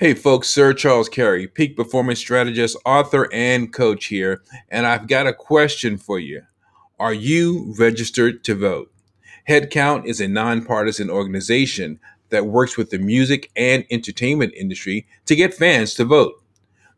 Hey folks, Sir Charles Carey, peak performance strategist, author, and coach here, and I've got a question for you. Are you registered to vote? Headcount is a nonpartisan organization that works with the music and entertainment industry to get fans to vote.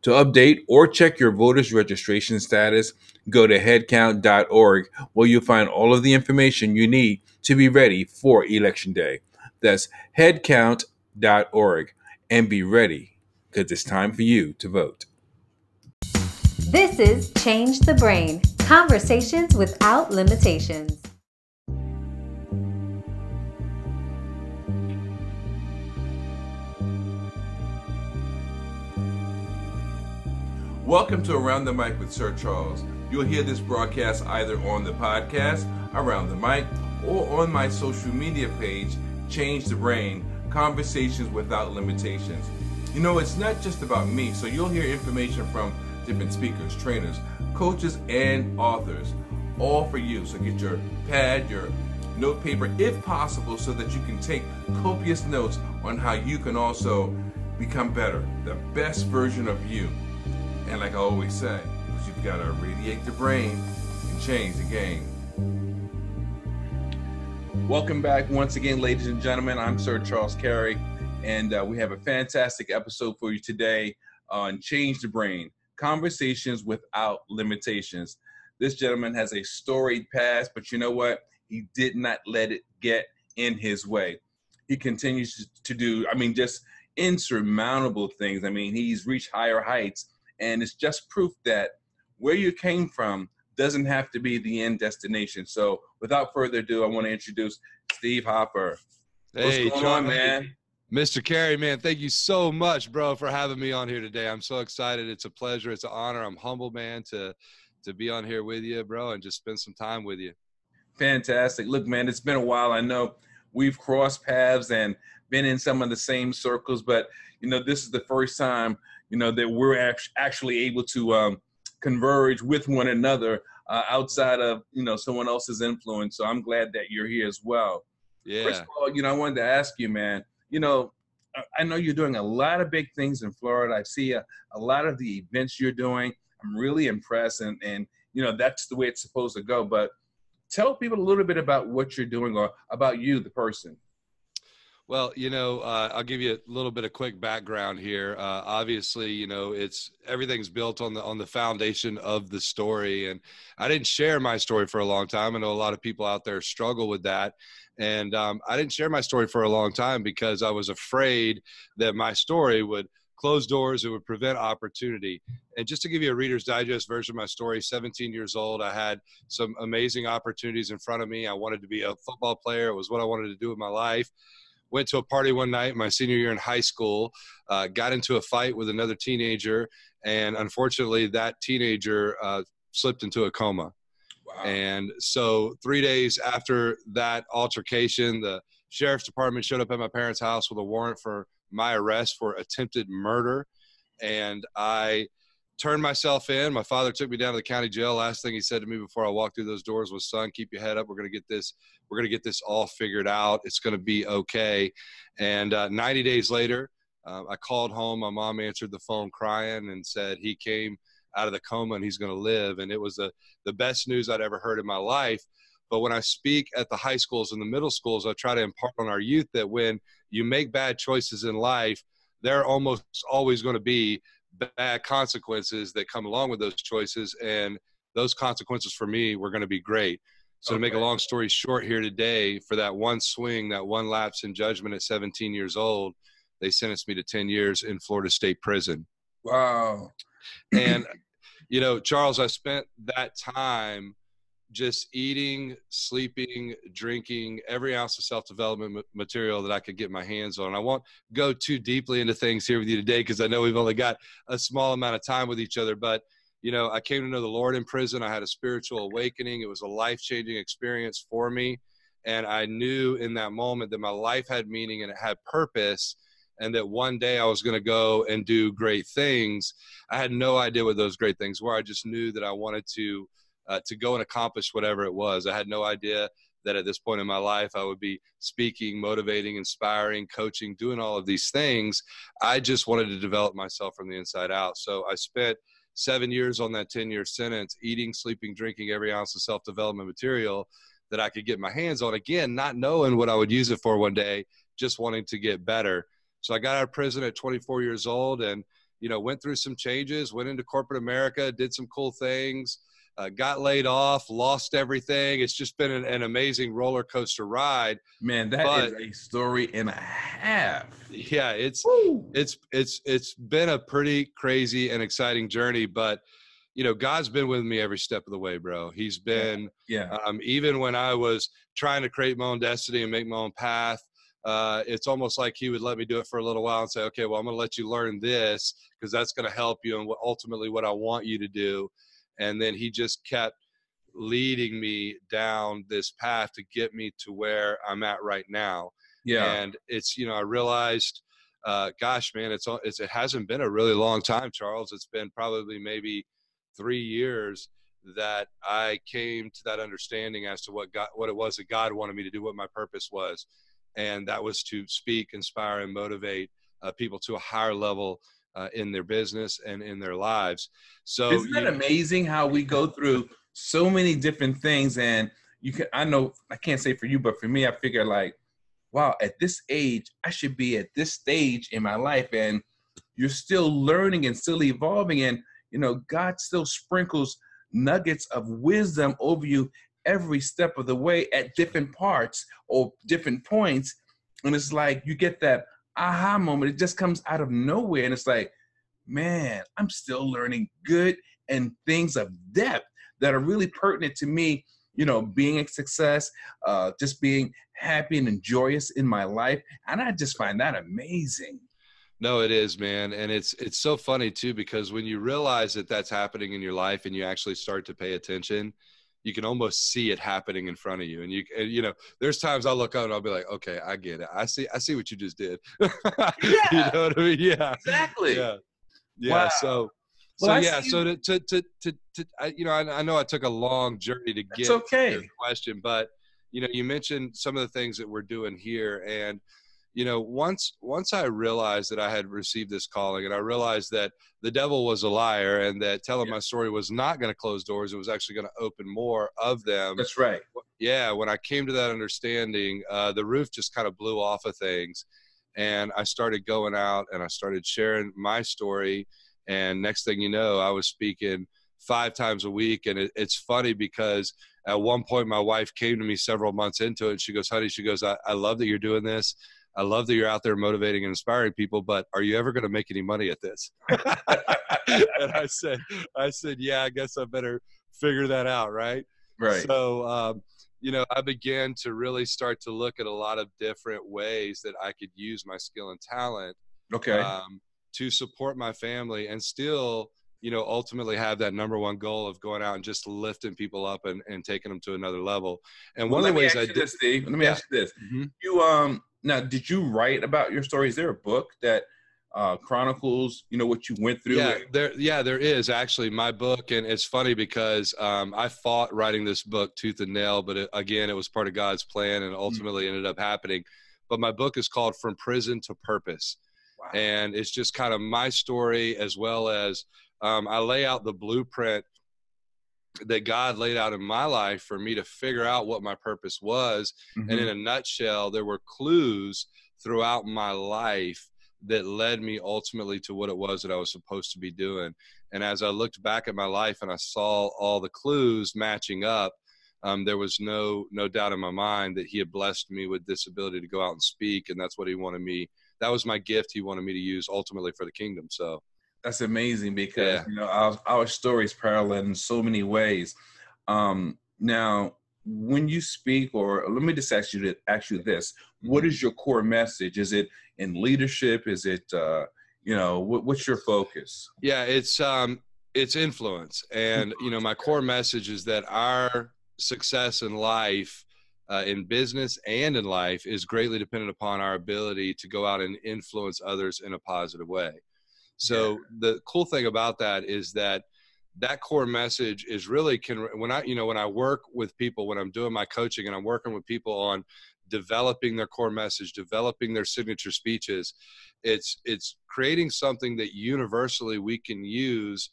To update or check your voters registration status, go to headcount.org where you'll find all of the information you need to be ready for Election Day. That's headcount.org and be ready because it's time for you to vote. This is Change the Brain Conversations Without Limitations. Welcome to Around the Mic with Sir Charles. You'll hear this broadcast either on the podcast, Around the Mic, or on my social media page, Change the Brain Conversations Without Limitations. You know, it's not just about me, so you'll hear information from different speakers, trainers, coaches, and authors, all for you. So get your pad, your note paper, if possible, so that you can take copious notes on how you can also become better, the best version of you. And like I always say, you've got to radiate the brain and change the game. Welcome back once again, ladies and gentlemen. I'm Sir Charles Carey, and uh, we have a fantastic episode for you today on Change the Brain Conversations Without Limitations. This gentleman has a storied past, but you know what? He did not let it get in his way. He continues to do, I mean, just insurmountable things. I mean, he's reached higher heights, and it's just proof that where you came from doesn't have to be the end destination. So, without further ado, I want to introduce Steve Hopper. Hey, What's going on, man? Mr. Carey, man, thank you so much, bro, for having me on here today. I'm so excited. It's a pleasure. It's an honor. I'm humbled, man, to to be on here with you, bro, and just spend some time with you. Fantastic. Look, man, it's been a while. I know we've crossed paths and been in some of the same circles, but you know, this is the first time you know that we're actually able to um, converge with one another uh, outside of you know someone else's influence. So I'm glad that you're here as well. Yeah. First of all, you know, I wanted to ask you, man. You know, I know you're doing a lot of big things in Florida. I see a, a lot of the events you're doing. I'm really impressed, and and you know that's the way it's supposed to go. But tell people a little bit about what you're doing or about you, the person. Well, you know, uh, I'll give you a little bit of quick background here. Uh, obviously, you know, it's everything's built on the on the foundation of the story, and I didn't share my story for a long time. I know a lot of people out there struggle with that, and um, I didn't share my story for a long time because I was afraid that my story would close doors, it would prevent opportunity. And just to give you a Reader's Digest version of my story, 17 years old, I had some amazing opportunities in front of me. I wanted to be a football player. It was what I wanted to do with my life went to a party one night my senior year in high school uh, got into a fight with another teenager and unfortunately that teenager uh, slipped into a coma wow. and so three days after that altercation the sheriff's department showed up at my parents house with a warrant for my arrest for attempted murder and i turned myself in. My father took me down to the county jail. Last thing he said to me before I walked through those doors was, "Son, keep your head up. We're going to get this. We're going to get this all figured out. It's going to be okay." And uh, 90 days later, uh, I called home. My mom answered the phone crying and said he came out of the coma and he's going to live. And it was the the best news I'd ever heard in my life. But when I speak at the high schools and the middle schools, I try to impart on our youth that when you make bad choices in life, they're almost always going to be bad consequences that come along with those choices and those consequences for me were going to be great. So okay. to make a long story short here today for that one swing that one lapse in judgment at 17 years old they sentenced me to 10 years in florida state prison. Wow. And you know charles i spent that time just eating, sleeping, drinking every ounce of self development material that I could get my hands on. I won't go too deeply into things here with you today because I know we've only got a small amount of time with each other. But, you know, I came to know the Lord in prison. I had a spiritual awakening, it was a life changing experience for me. And I knew in that moment that my life had meaning and it had purpose and that one day I was going to go and do great things. I had no idea what those great things were. I just knew that I wanted to uh, to go and accomplish whatever it was. I had no idea that at this point in my life I would be speaking, motivating, inspiring, coaching, doing all of these things. I just wanted to develop myself from the inside out. So I spent seven years on that 10 year sentence, eating, sleeping, drinking every ounce of self development material that I could get my hands on. Again, not knowing what I would use it for one day, just wanting to get better. So I got out of prison at 24 years old and, you know, went through some changes, went into corporate America, did some cool things uh, got laid off, lost everything. It's just been an, an amazing roller coaster ride. Man, that but, is a story and a half. Yeah, it's Woo. it's it's it's been a pretty crazy and exciting journey, but you know, God's been with me every step of the way, bro. He's been, yeah. yeah. Um, even when I was trying to create my own destiny and make my own path, uh, it's almost like he would let me do it for a little while and say, okay, well, I'm going to let you learn this because that's going to help you and ultimately what I want you to do and then he just kept leading me down this path to get me to where I'm at right now. Yeah. And it's, you know, I realized, uh, gosh, man, it's, it's, it hasn't been a really long time, Charles. It's been probably maybe three years that I came to that understanding as to what God, what it was that God wanted me to do, what my purpose was. And that was to speak, inspire, and motivate uh, people to a higher level uh, in their business and in their lives. So isn't that amazing how we go through so many different things? And you can I know I can't say for you, but for me, I figure like, wow, at this age, I should be at this stage in my life. And you're still learning and still evolving. And you know god still sprinkles nuggets of wisdom over you every step of the way at different parts or different points. And it's like you get that aha moment. It just comes out of nowhere. And it's like, man, I'm still learning good and things of depth that are really pertinent to me, you know, being a success, uh, just being happy and joyous in my life. And I just find that amazing. No, it is, man, and it's it's so funny too because when you realize that that's happening in your life and you actually start to pay attention, you can almost see it happening in front of you. And you and, you know there's times i look up and i'll be like okay i get it. I see i see what you just did. Yeah. you know what i mean? Yeah. Exactly. Yeah. Yeah wow. so so well, yeah so to to to, to, to I, you know I, I, know i took a long journey to get okay. to the question but you know you mentioned some of the things that we're doing here and you know once once i realized that i had received this calling and i realized that the devil was a liar and that telling yeah. my story was not going to close doors it was actually going to open more of them. That's right. Yeah when i came to that understanding uh, the roof just kind of blew off of things and i started going out and i started sharing my story and next thing you know i was speaking five times a week and it, it's funny because at one point my wife came to me several months into it and she goes honey she goes I, I love that you're doing this I love that you're out there motivating and inspiring people, but are you ever going to make any money at this? and I said, I said, yeah, I guess I better figure that out. Right. Right. So, um, you know, I began to really start to look at a lot of different ways that I could use my skill and talent. Okay. Um, to support my family and still, you know, ultimately have that number one goal of going out and just lifting people up and, and taking them to another level. And well, one of the ways I did, this, Steve, let me yeah. ask you this: mm-hmm. you um now did you write about your story is there a book that uh, chronicles you know what you went through yeah there yeah there is actually my book and it's funny because um, i fought writing this book tooth and nail but it, again it was part of god's plan and mm. ultimately mm-hmm. ended up happening but my book is called from prison to purpose wow. and it's just kind of my story as well as um, i lay out the blueprint that God laid out in my life for me to figure out what my purpose was. Mm-hmm. And in a nutshell, there were clues throughout my life that led me ultimately to what it was that I was supposed to be doing. And as I looked back at my life and I saw all the clues matching up, um, there was no no doubt in my mind that he had blessed me with this ability to go out and speak, and that's what he wanted me. That was my gift. He wanted me to use ultimately for the kingdom. So that's amazing because yeah. you know our, our stories parallel in so many ways. Um, now, when you speak, or let me just ask you to ask you this: What mm-hmm. your core message? Is it in leadership? Is it uh, you know what, what's your focus? Yeah, it's um, it's influence, and you know my core message is that our success in life. Uh, in business and in life is greatly dependent upon our ability to go out and influence others in a positive way. So yeah. the cool thing about that is that that core message is really can when i you know when i work with people when i'm doing my coaching and i'm working with people on developing their core message developing their signature speeches it's it's creating something that universally we can use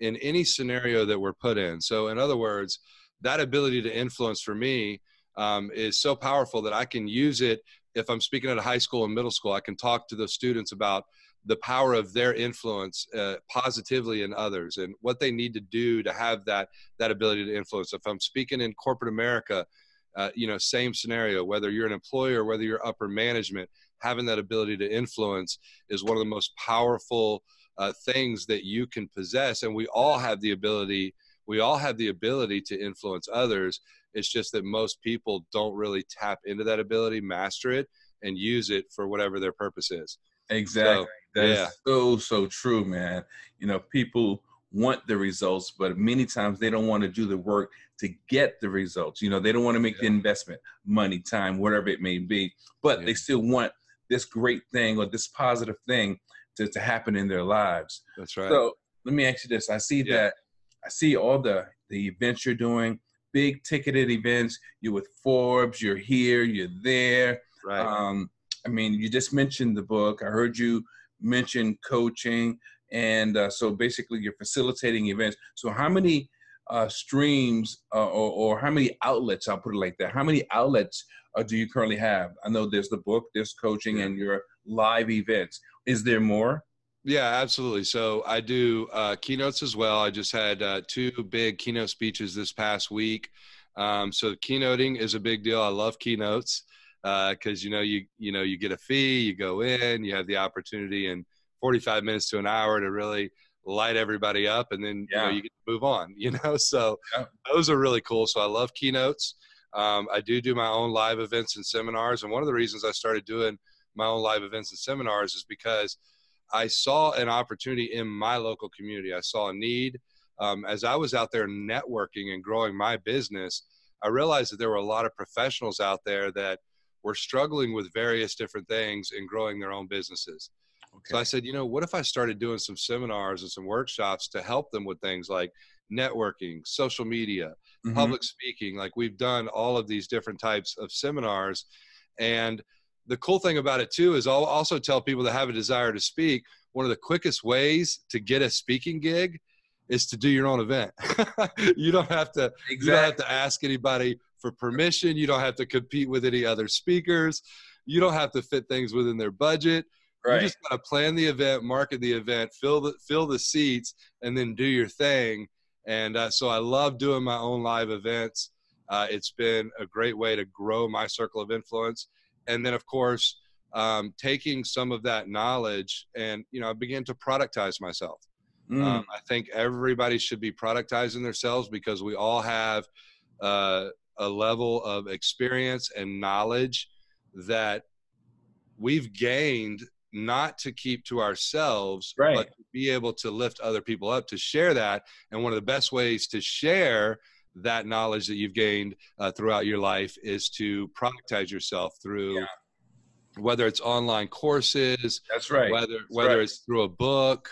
in any scenario that we're put in so in other words that ability to influence for me um, is so powerful that i can use it if i'm speaking at a high school and middle school i can talk to those students about the power of their influence uh, positively in others and what they need to do to have that that ability to influence. If i'm speaking in corporate america uh, you know same scenario whether you're an employer whether you're upper management having that ability to influence is one of the most powerful uh, things that you can possess. And we all have the ability we all have the ability to influence others. It's just that most people don't really tap into that ability master it and use it for whatever their purpose is exactly so, that's yeah. so so true, man. You know, people want the results, but many times they don't want to do the work to get the results. You know, they don't want to make yeah. the investment, money, time, whatever it may be, but yeah. they still want this great thing or this positive thing to, to happen in their lives. That's right. So let me ask you this. I see that I see all the the events you're doing, big ticketed events. You're with Forbes, you're here, you're there. Right. Um, I mean, you just mentioned the book. I heard you mention coaching, and uh, so basically you're facilitating events. So how many uh, streams uh, or, or, how many outlets? I'll put it like that. How many outlets uh, do you currently have? I know there's the book, there's coaching, and your live events. Is there more? Yeah, absolutely. So I do uh, keynotes as well. I just had uh, two big keynote speeches this past week. Um, so keynoting is a big deal. I love keynotes because uh, you know you you know you get a fee, you go in, you have the opportunity in 45 minutes to an hour to really light everybody up, and then yeah. you know you get to move on. You know, so yeah. those are really cool. So I love keynotes. Um, I do do my own live events and seminars, and one of the reasons I started doing my own live events and seminars is because I saw an opportunity in my local community. I saw a need. Um, as I was out there networking and growing my business, I realized that there were a lot of professionals out there that were struggling with various different things and growing their own businesses. Okay. So I said, you know, what if I started doing some seminars and some workshops to help them with things like networking, social media, mm-hmm. public speaking? Like we've done all of these different types of seminars. And the cool thing about it too is I'll also tell people that have a desire to speak, one of the quickest ways to get a speaking gig is to do your own event. you don't have to exactly. you don't have to ask anybody for permission. You don't have to compete with any other speakers. You don't have to fit things within their budget. Right. You just gotta plan the event, market the event, fill the fill the seats, and then do your thing. And uh, so I love doing my own live events. Uh, it's been a great way to grow my circle of influence. And then, of course, um, taking some of that knowledge and you know, I began to productize myself. Mm. Um, I think everybody should be productizing themselves because we all have uh, a level of experience and knowledge that we've gained not to keep to ourselves right. but to be able to lift other people up to share that and one of the best ways to share that knowledge that you've gained uh, throughout your life is to productize yourself through yeah whether it's online courses that's right. whether that's whether right. it's through a book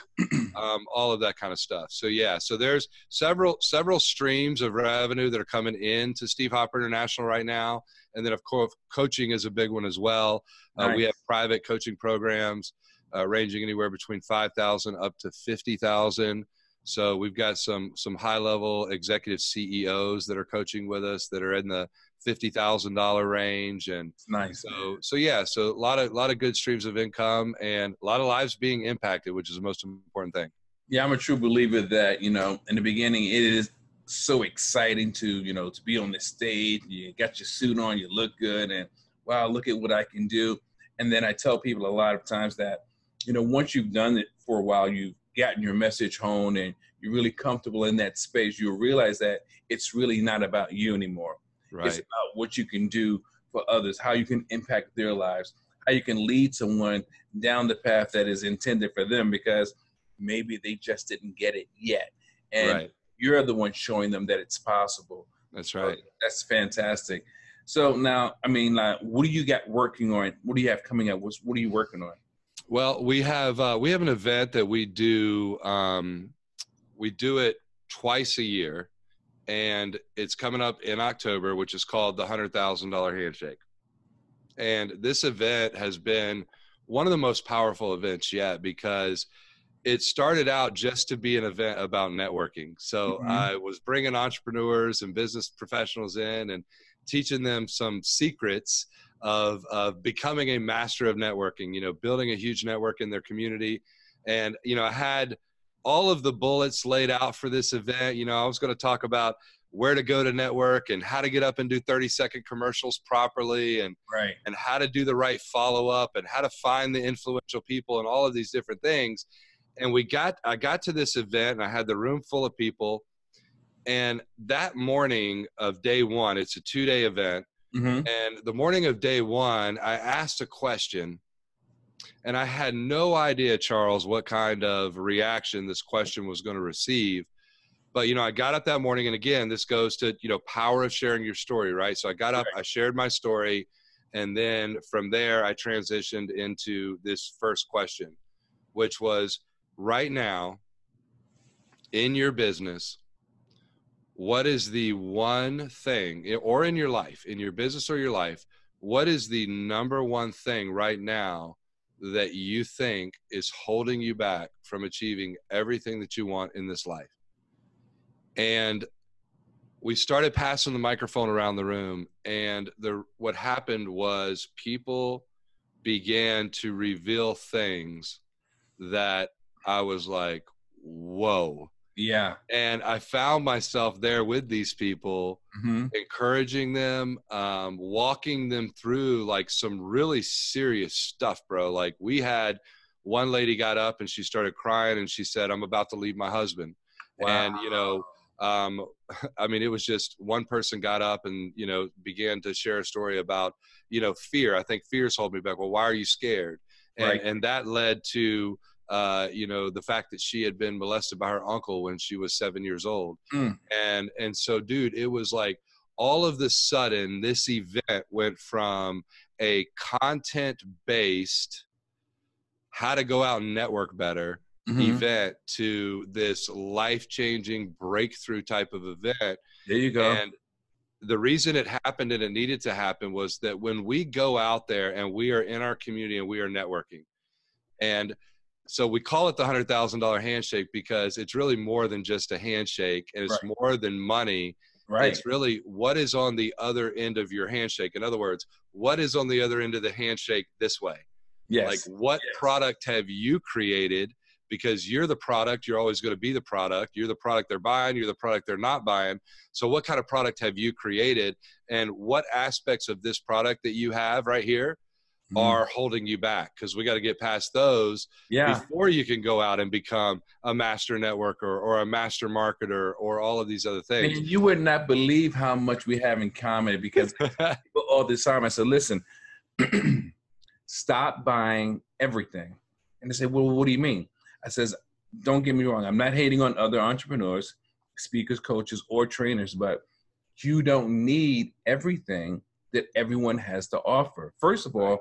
um, all of that kind of stuff. So yeah so there's several several streams of revenue that are coming in to steve hopper international right now. And then of course coaching is a big one as well. Nice. uh, we have private coaching programs uh, ranging anywhere between 5000 up to 50000 so we've got some some high level executive ceos that are coaching with us that are in the fifty thousand dollar range, and nice. So so yeah, so a lot of a lot of good streams of income and a lot of lives being impacted, which is the most important thing. Yeah, I'm a true believer that you know in the beginning it is so exciting to you know to be on the stage. You got your suit on, you look good, and wow, look at what I can do. And then I tell people a lot of times that you know once you've done it for a while, you've gotten your message home and you're really comfortable in that space, you'll realize that it's really not about you anymore. Right. It's about what you can do for others, how you can impact their lives, how you can lead someone down the path that is intended for them because maybe they just didn't get it yet. And right. you're the one showing them that it's possible. That's right. So that's fantastic. So now, I mean, uh, what do you got working on? What do you have coming up? What's, what are you working on? Well, we have uh, we have an event that we do. Um, we do it twice a year, and it's coming up in October, which is called the hundred thousand dollar handshake. And this event has been one of the most powerful events yet because it started out just to be an event about networking. So mm-hmm. I was bringing entrepreneurs and business professionals in and teaching them some secrets of, of becoming a master of networking, you know, building a huge network in their community. And, you know, I had all of the bullets laid out for this event. You know, I was going to talk about where to go to network and how to get up and do 30 second commercials properly and right. and how to do the right follow up and how to find the influential people and all of these different things and we got i got to this event and i had the room full of people and that morning of day one it's a two day event mm-hmm. and the morning of day one i asked a question and i had no idea charles what kind of reaction this question was going to receive but you know i got up that morning and again this goes to you know power of sharing your story right so i got up i shared my story and then from there i transitioned into this first question which was right now in your business what is the one thing or in your life in your business or your life what is the number one thing right now that you think is holding you back from achieving everything that you want in this life and we started passing the microphone around the room and the what happened was people began to reveal things that I was like, whoa. Yeah. And I found myself there with these people, mm-hmm. encouraging them, um, walking them through like some really serious stuff, bro. Like we had one lady got up and she started crying and she said, I'm about to leave my husband. Wow. And, you know, um, I mean, it was just one person got up and, you know, began to share a story about, you know, fear. I think fears hold me back. Well, why are you scared? And, right. and that led to, uh, you know, the fact that she had been molested by her uncle when she was seven years old. Mm. And, and so, dude, it was like all of the sudden, this event went from a content based, how to go out and network better mm-hmm. event to this life changing breakthrough type of event. There you go. And the reason it happened and it needed to happen was that when we go out there and we are in our community and we are networking, and so we call it the hundred thousand dollar handshake because it's really more than just a handshake, and it's right. more than money. Right. It's really what is on the other end of your handshake. In other words, what is on the other end of the handshake this way? Yes. Like what yes. product have you created? Because you're the product, you're always going to be the product. You're the product they're buying, you're the product they're not buying. So, what kind of product have you created? And what aspects of this product that you have right here mm-hmm. are holding you back because we got to get past those yeah. before you can go out and become a master networker or a master marketer or all of these other things. And you would not believe how much we have in common because all this time I said, listen, stop buying everything. And they say, well, what do you mean? I says, don't get me wrong. I'm not hating on other entrepreneurs, speakers, coaches, or trainers, but you don't need everything that everyone has to offer. First of all,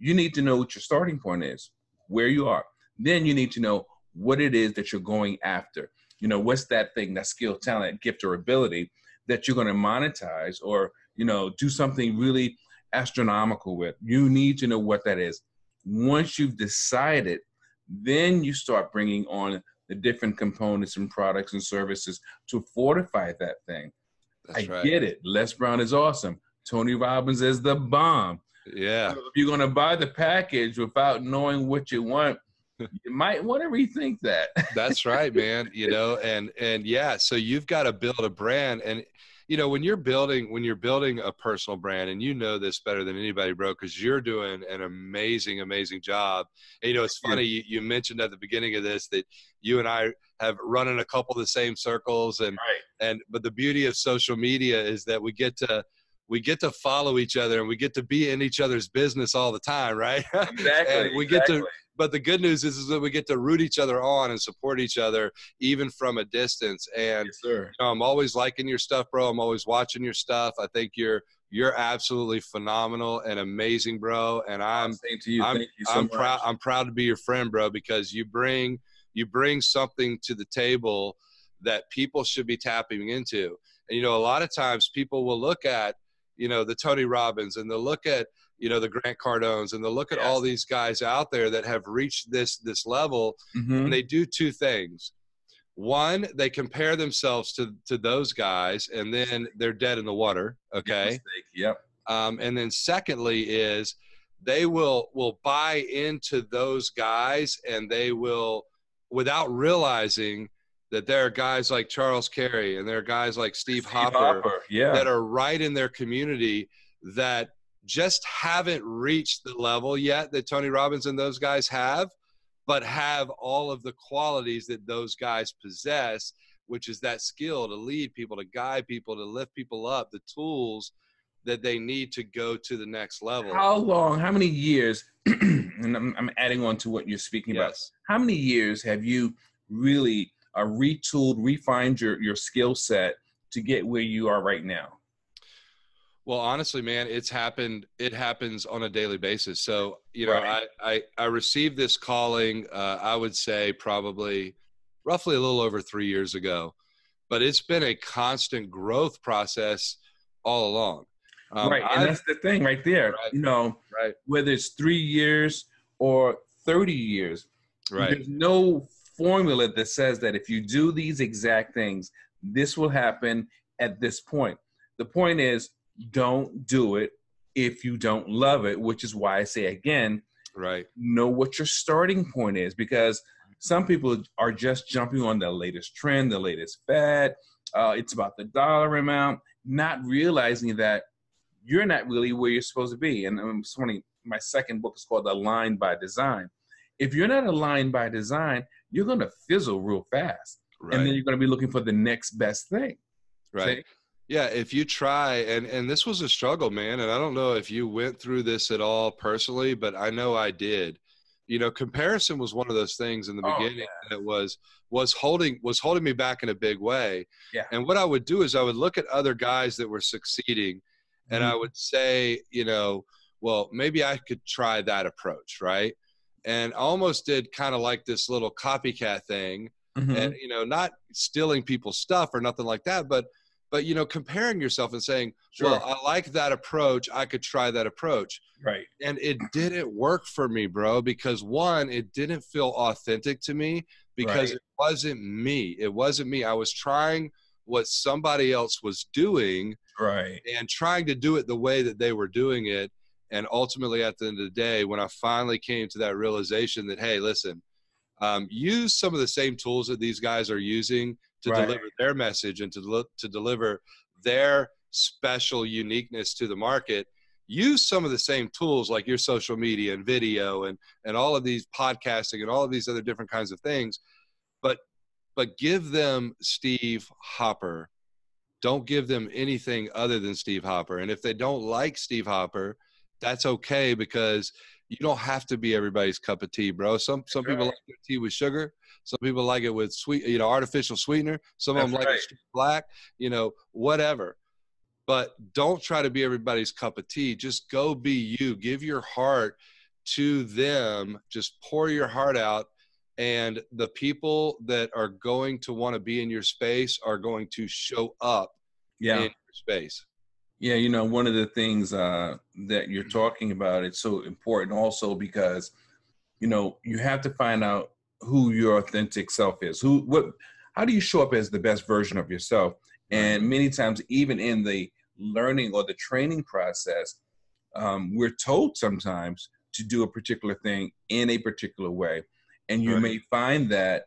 you need to know what your starting point is, where you are. Then you need to know what it is that you're going after. You know, what's that thing, that skill, talent, gift, or ability that you're going to monetize or, you know, do something really astronomical with. You need to know what that is. Once you've decided, then you start bringing on the different components and products and services to fortify that thing. That's I right. get it. Les Brown is awesome. Tony Robbins is the bomb. Yeah. So if you're going to buy the package without knowing what you want, you might want to rethink that. That's right, man. You know, and and yeah, so you've got to build a brand and you know, when you're building when you're building a personal brand and you know this better than anybody, bro, cuz you're doing an amazing amazing job. And, you know, it's funny you, you mentioned at the beginning of this that you and I have run in a couple of the same circles and right. and but the beauty of social media is that we get to we get to follow each other and we get to be in each other's business all the time, right? Exactly. and we exactly. get to but the good news is, is that we get to root each other on and support each other even from a distance. And yes, you know, I'm always liking your stuff, bro. I'm always watching your stuff. I think you're you're absolutely phenomenal and amazing, bro. And I'm you. I'm, so I'm proud I'm proud to be your friend, bro, because you bring you bring something to the table that people should be tapping into. And you know, a lot of times people will look at, you know, the Tony Robbins and they'll look at, you know, the Grant Cardones and they'll look at Yes. all these guys out there that have reached this this level Mhm. and they do two things. One, they compare themselves to to those guys and then they're dead in the water, okay? Yep. um, and then secondly is they will will buy into those guys and they will without realizing that there are guys like charles carey and there are guys like steve, hopper, Yeah. that are right in their community that just haven't reached the level yet that tony robbins and those guys have but have all of the qualities that those guys possess which is that skill to lead people to guide people to lift people up the tools that they need to go to the next level How long? How many years? and I'm, I'm adding on to what you're speaking about. yes How many years have you really uh, retooled, refined your your skill set to get where you are right now? Well, honestly, man, it's happened. It happens on a daily basis. So, you know, Right. I, I I received this calling. Uh, I would say probably, roughly a little over three years ago, but it's been a constant growth process all along. Um, right, and I've- that's the thing right there. Right. You know, right, whether it's three years or thirty years, right, there's no formula that says that if you do these exact things, this will happen at this point. The point is, don't do it if you don't love it, which is why I say again, right, know what your starting point is because some people are just jumping on the latest trend, the latest fad. Uh, it's about the dollar amount, not realizing that you're not really where you're supposed to be. And um, it's funny, my second book is called Aligned by Design. If you're not aligned by design, you're going to fizzle real fast. right. And then you're going to be looking for the next best thing. right See? yeah if you try and and this was a struggle man and i don't know if you went through this at all personally but i know i did you know comparison was one of those things in the Oh, beginning that was was holding was holding me back in a big way Yeah. and what i would do is i would look at other guys that were succeeding and Mm-hmm. i would say you know well maybe i could try that approach right and I almost did kind of like this little copycat thing Mhm. and you know not stealing people's stuff or nothing like that but but you know comparing yourself and saying Sure. well i like that approach i could try that approach right. and it didn't work for me bro because one it didn't feel authentic to me because Right. it wasn't me it wasn't me i was trying what somebody else was doing Right. and trying to do it the way that they were doing it and ultimately at the end of the day when i finally came to that realization that hey listen um, use some of the same tools that these guys are using to Right. deliver their message and to, deli- to deliver their special uniqueness to the market use some of the same tools like your social media and video and and all of these podcasting and all of these other different kinds of things but but give them steve hopper don't give them anything other than Steve Hopper. And if they don't like Steve Hopper, that's okay because you don't have to be everybody's cup of tea, bro. Some some people right. like their tea with sugar. Some people like it with sweet, you know, artificial sweetener. Some of them That's like right. it black, you know, whatever. But don't try to be everybody's cup of tea. Just go be you. Give your heart to them. Just pour your heart out and the people that are going to want to be in your space are going to show up Yeah. in your space. Yeah, you know, one of the things uh, that you're talking about, it's so important also because, you know, you have to find out who your authentic self is. Who, what, how do you show up as the best version of yourself? And many times, even in the learning or the training process, um, we're told sometimes to do a particular thing in a particular way. And you Right. may find that,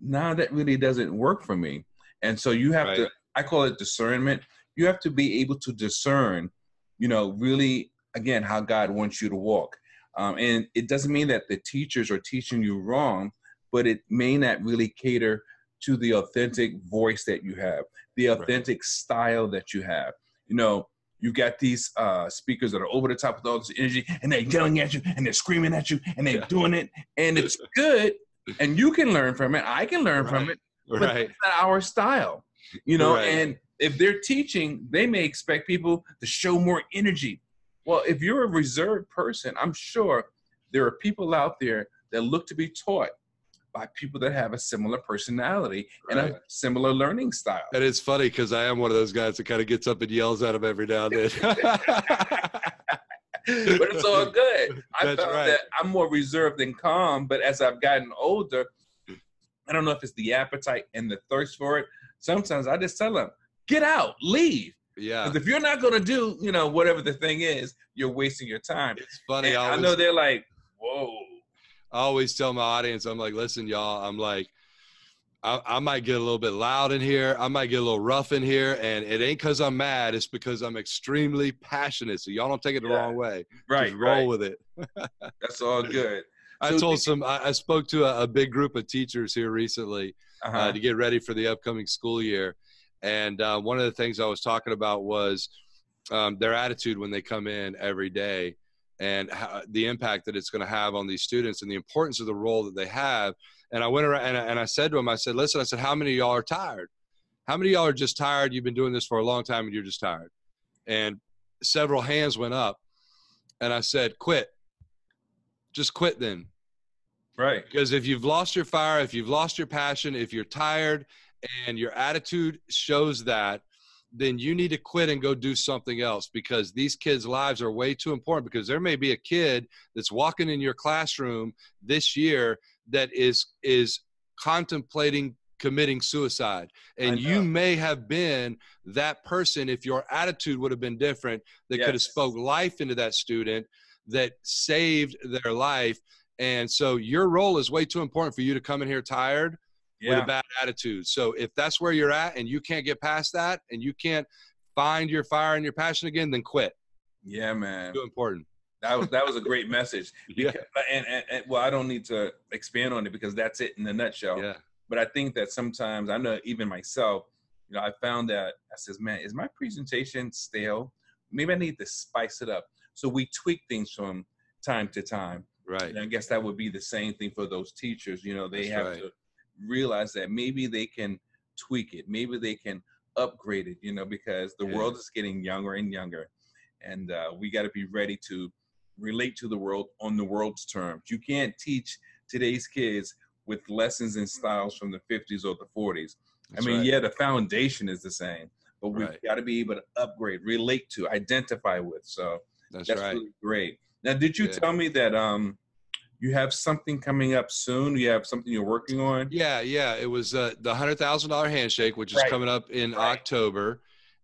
nah, that really doesn't work for me. And so you have to, I call it discernment. You have to be able to discern, you know, really, again, how God wants you to walk. Um, and it doesn't mean that the teachers are teaching you wrong, but it may not really cater to the authentic voice that you have, the Right. authentic style that you have. You know, you got these uh, speakers that are over the top with all this energy, and they're yelling at you, and they're screaming at you, and they're Yeah. doing it, and it's good, and you can learn from it. I can learn from it, but Right. that's not our style, you know. Right. And if they're teaching, they may expect people to show more energy. Well, if you're a reserved person, I'm sure there are people out there that look to be taught, by people that have a similar personality Right. and a similar learning style. And it's funny because I am one of those guys that kind of gets up and yells at them every now and then. but it's all good. I That's found right. that I'm more reserved and calm, but as I've gotten older, I don't know if it's the appetite and the thirst for it. Sometimes I just tell them, get out, leave. yeah, Because if you're not going to do, you know, whatever the thing is, you're wasting your time. it's funny. I, I know they're like, whoa. I always tell my audience, I'm like, listen, y'all, I'm like, I, I might get a little bit loud in here. I might get a little rough in here, and it ain't because I'm mad. It's because I'm extremely passionate. So y'all don't take it the Yeah. wrong way. Right, Just roll right. with it. That's all good. I So told some. I, I spoke to a, a big group of teachers here recently, Uh-huh. uh, to get ready for the upcoming school year. And uh, one of the things I was talking about was um, their attitude when they come in every day and how, the impact that it's going to have on these students and the importance of the role that they have. And I went around and I, and I said to them, I said, listen, I said, how many of y'all are tired? How many of y'all are just tired? You've been doing this for a long time and you're just tired. And several hands went up. And I said, quit. Just quit then right. because if you've lost your fire if you've lost your passion if you're tired and your attitude shows that then you need to quit and go do something else because these kids lives are way too important because there may be a kid that's walking in your classroom this year that is is contemplating committing suicide. And you may have been that person if your attitude would have been different that could have spoke life into that student that saved their life. And so your role is way too important for you to come in here tired with a bad attitude. So if that's where you're at and you can't get past that and you can't find your fire and your passion again, then quit. Yeah, man. Too important. That was that was a great message. Yeah. And, and, and well, I don't need to expand on it because that's it in a nutshell. Yeah. But I think that sometimes I know even myself, you know, I found that I says, man, is my presentation stale? Maybe I need to spice it up. So we tweak things from time to time. Right. And I guess that would be the same thing for those teachers. You know, they That's have right. to realize that maybe they can tweak it, maybe they can upgrade it. You know, because the Yeah. world is getting younger and younger, and uh, we got to be ready to relate to the world on the world's terms. You can't teach today's kids with lessons and styles from the 50s or the 40s. That's I mean, right. yeah, the foundation is the same, but we've Right. got to be able to upgrade, relate to, identify with. So That's, that's right. really great. Now, did you Yeah. tell me that um you have something coming up soon? You have something you're working on? Yeah, yeah. It was uh, the hundred thousand dollar handshake, which is Right. coming up in Right. October,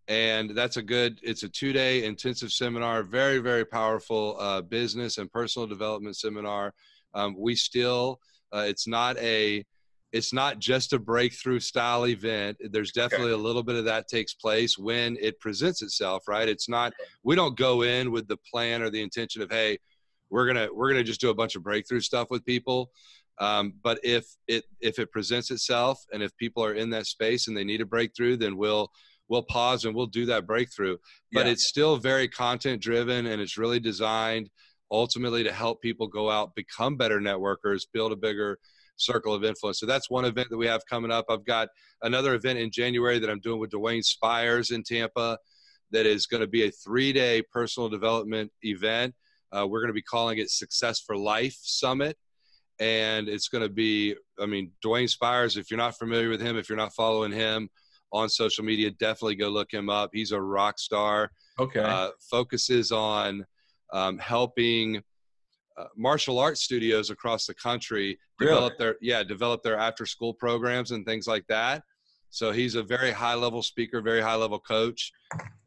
and that's a good. It's a two day intensive seminar, very very powerful uh, business and personal development seminar. Um, we still, uh, it's not a, it's not just a breakthrough style event. There's definitely a little bit of that takes place when it presents itself. Right? It's not. We don't go in with the plan or the intention of hey, we're gonna we're gonna just do a bunch of breakthrough stuff with people. Um, but if it if it presents itself and if people are in that space and they need a breakthrough, then we'll we'll pause and we'll do that breakthrough. But Yeah. it's still very content driven and it's really designed ultimately to help people go out, become better networkers, build a bigger circle of influence. So that's one event that we have coming up. I've got another event in January that I'm doing with Dwayne Spires in Tampa that is going to be a three day personal development event. Uh, we're going to be calling it Success for Life Summit. And it's going to be, I mean, Dwayne Spires, if you're not familiar with him, if you're not following him on social media, definitely go look him up. He's a rock star Okay. uh, focuses on um, helping uh, martial arts studios across the country Really? develop their yeah develop their after school programs and things like that so he's a very high level speaker very high level coach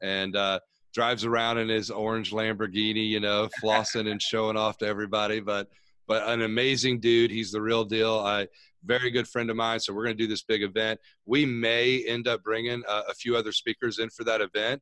and uh, drives around in his orange lamborghini you know flossing and showing off to everybody but but an amazing dude he's the real deal i very good friend of mine so we're going to do this big event we may end up bringing a, a few other speakers in for that event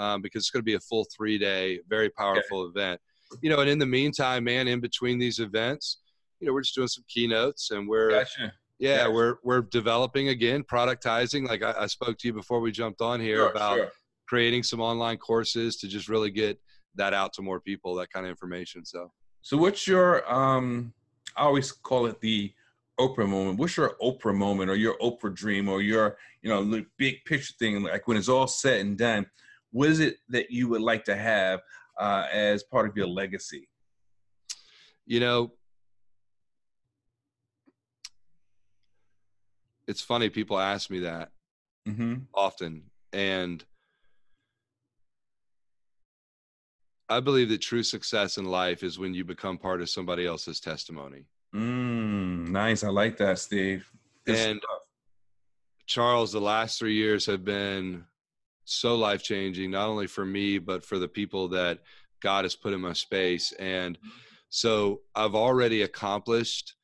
um, because it's going to be a full three day, very powerful event. You know, and in the meantime, man, in between these events, you know, we're just doing some keynotes and we're, gotcha. yeah, Gotcha. we're, we're developing again, productizing. Like I, I spoke to you before we jumped on here Sure, about sure. Creating some online courses to just really get that out to more people, that kind of information. So, So what's your um I always call it the Oprah moment. What's your Oprah moment or your Oprah dream or your, you know, big picture thing like when it's all said and done, what is it that you would like to have uh, as part of your legacy? you know, it's funny people ask me that Mm-hmm. often and i believe that true success in life is when you become part of somebody else's testimony Mm, nice. I like that, Steve. Good And- stuff. charles the last three years have been so life changing not only for me but for the people that god has put in my space and so i've already accomplished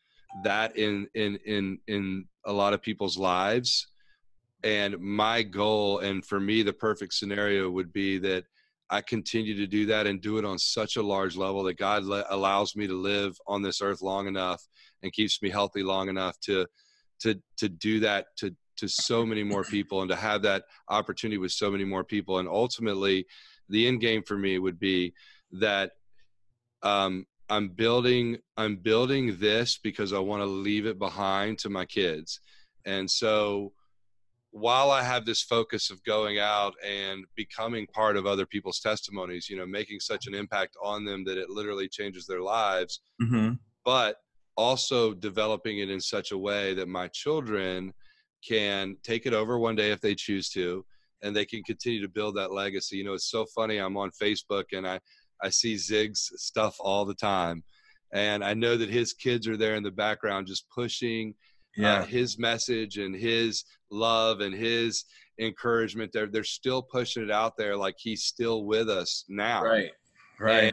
that in in in in a lot of people's lives and my goal and for me the perfect scenario would be that i continue to do that and do it on such a large level that god le- allows me to live on this earth long enough and keeps me healthy long enough to to to do that to to so many more people and to have that opportunity with so many more people. And ultimately the end game for me would be that um i'm building i'm building this because i want to leave it behind to my kids. And so while I have this focus of going out and becoming part of other people's testimonies, you know, making such an impact on them that it literally changes their lives, Mhm. but also developing it in such a way that my children can take it over one day if they choose to and they can continue to build that legacy you know it's so funny i'm on facebook and i i see zig's stuff all the time and i know that his kids are there in the background just pushing Yeah. uh, his message and his love and his encouragement they're they're still pushing it out there like he's still with us now right. Right. And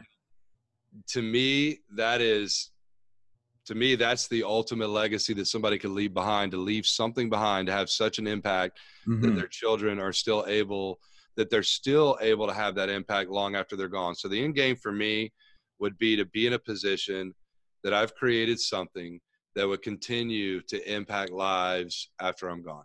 to me that is to me that's the ultimate legacy that somebody could leave behind to leave something behind to have such an impact that Mhm. their children are still able that they're still able to have that impact long after they're gone so the end game for me would be to be in a position that i've created something that would continue to impact lives after i'm gone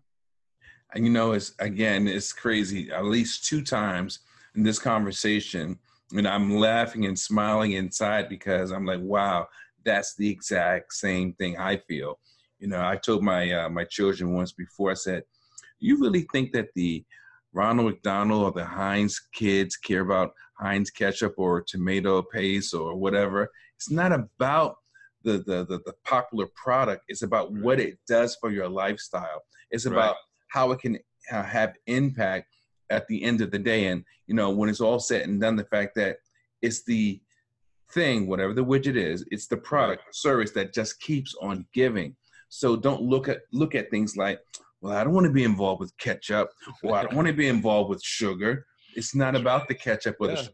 And you know, it's again, it's crazy. At least two times in this conversation, and I'm laughing and smiling inside because I'm like, wow, that's the exact same thing I feel. You know, I told my uh, my children once before. I said, "You really think that the Ronald McDonald or the Heinz kids care about Heinz ketchup or tomato paste or whatever? It's not about the the the, the popular product. It's about what it does for your lifestyle. It's Right. about how it can uh, have impact at the end of the day. And you know, when it's all said and done, the fact that it's the thing, whatever the widget is, it's the product, or service that just keeps on giving. So don't look at look at things like, well, I don't want to be involved with ketchup, or I don't want to be involved with sugar. It's not about the ketchup or the sugar.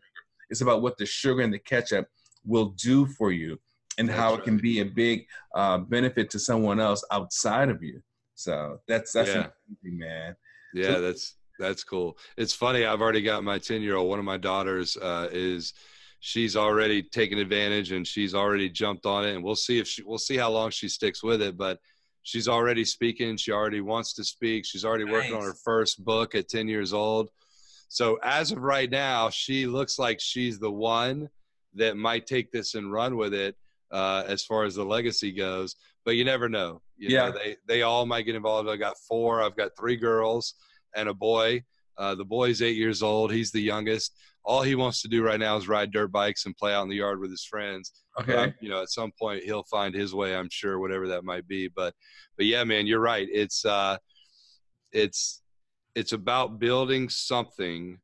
It's about what the sugar and the ketchup will do for you, and how That's it can be a big uh, benefit to someone else outside of you. So that's that's Yeah. amazing, man. Yeah, So- that's that's cool. It's funny. I've already got my ten year old. One of my daughters uh, is she's already taken advantage and she's already jumped on it. And we'll see if she we'll see how long she sticks with it. But she's already speaking. She already wants to speak. She's already working on her first book at ten years old. So as of right now, she looks like she's the one that might take this and run with it uh, as far as the legacy goes. But you never know. You Yeah. know, they they all might get involved. I've got four. I've got three girls and a boy. Uh, the boy's eight years old. He's the youngest. All he wants to do right now is ride dirt bikes and play out in the yard with his friends. Okay. you know, at some point he'll find his way. I'm sure, whatever that might be. But, but yeah, man, you're right. It's uh, it's it's about building something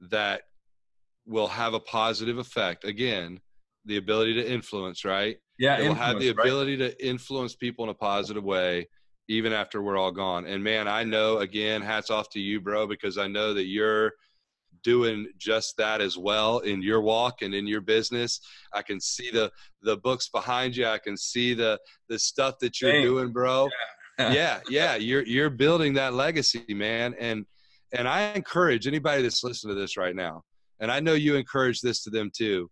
that will have a positive effect. Again, the ability to influence, right? Yeah, it will have the influence, right? ability to influence people in a positive way even after we're all gone and man i know again hats off to you bro because i know that you're doing just that as well in your walk and in your business i can see the the books behind you i can see the the stuff that you're Thanks. doing bro yeah yeah you're you're building that legacy man and and i encourage anybody that's listening to this right now and i know you encourage this to them too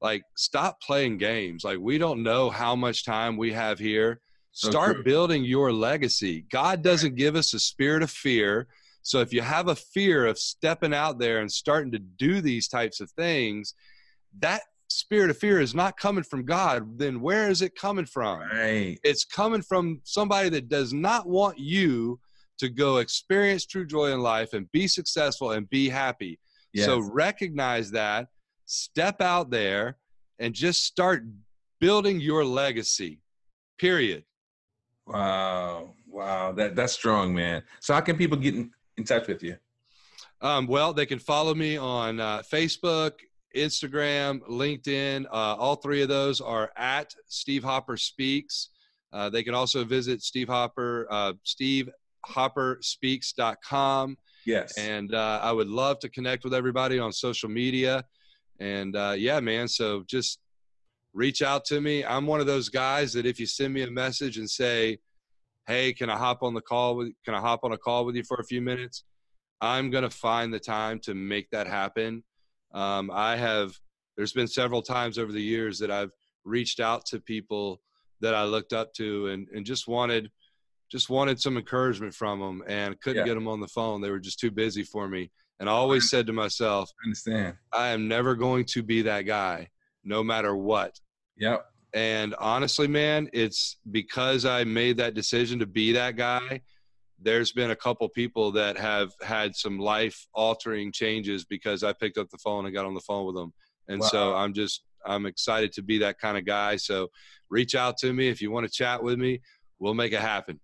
like stop playing games. Like we don't know how much time we have here. Start building your legacy. God doesn't give us a spirit of fear. So if you have a fear of stepping out there and starting to do these types of things that spirit of fear is not coming from god. Then where is it coming from? Right. it's coming from somebody that does not want you to go experience true joy in life and be successful and be happy. Yes. So recognize that, step out there and just start building your legacy. Period. Wow. Wow, that that's strong, man. So how can people get in, in touch with you? Um, well, they can follow me on uh, Facebook, Instagram, LinkedIn. Uh, all three of those are at Steve Hopper Speaks. Uh, they can also visit Steve Hopper, uh, SteveHopperSpeaks.com. Yes. And uh, I would love to connect with everybody on social media. And uh, yeah, man. So just reach out to me. I'm one of those guys that if you send me a message and say, "Hey, can I hop on the call with? Can I hop on a call with you for a few minutes?" I'm gonna find the time to make that happen. Um, I have. There's been several times over the years that I've reached out to people that I looked up to and, and just wanted just wanted some encouragement from them and couldn't yeah. get them on the phone. They were just too busy for me. And I always said to myself, I understand. I am never going to be that guy, no matter what. Yep. And honestly, man, it's because I made that decision to be that guy. There's been a couple people that have had some life altering changes because I picked up the phone and got on the phone with them. And wow. so I'm just, I'm excited to be that kind of guy. So reach out to me if you want to chat with me. We'll make it happen.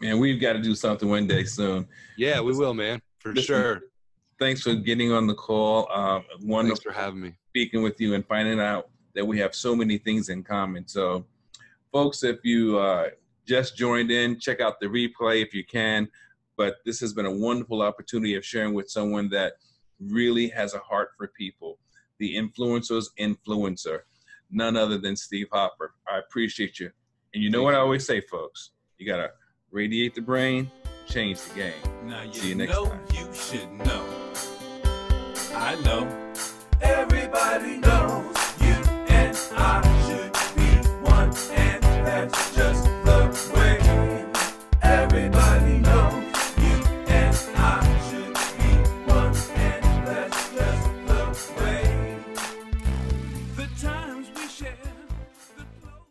Man, we've got to do something one day soon. Yeah, we will, man, for sure. Thanks for getting on the call. Uh, wonderful thanks for having me. Speaking with you and finding out that we have so many things in common. So, folks, if you uh, just joined in, check out the replay if you can. But this has been a wonderful opportunity of sharing with someone that really has a heart for people. The influencer's influencer, none other than Steve Hopper. I appreciate you. And you know what I always say, folks? You got to radiate the brain, change the game. Now you See you next know time. You should know. I know. Everybody knows.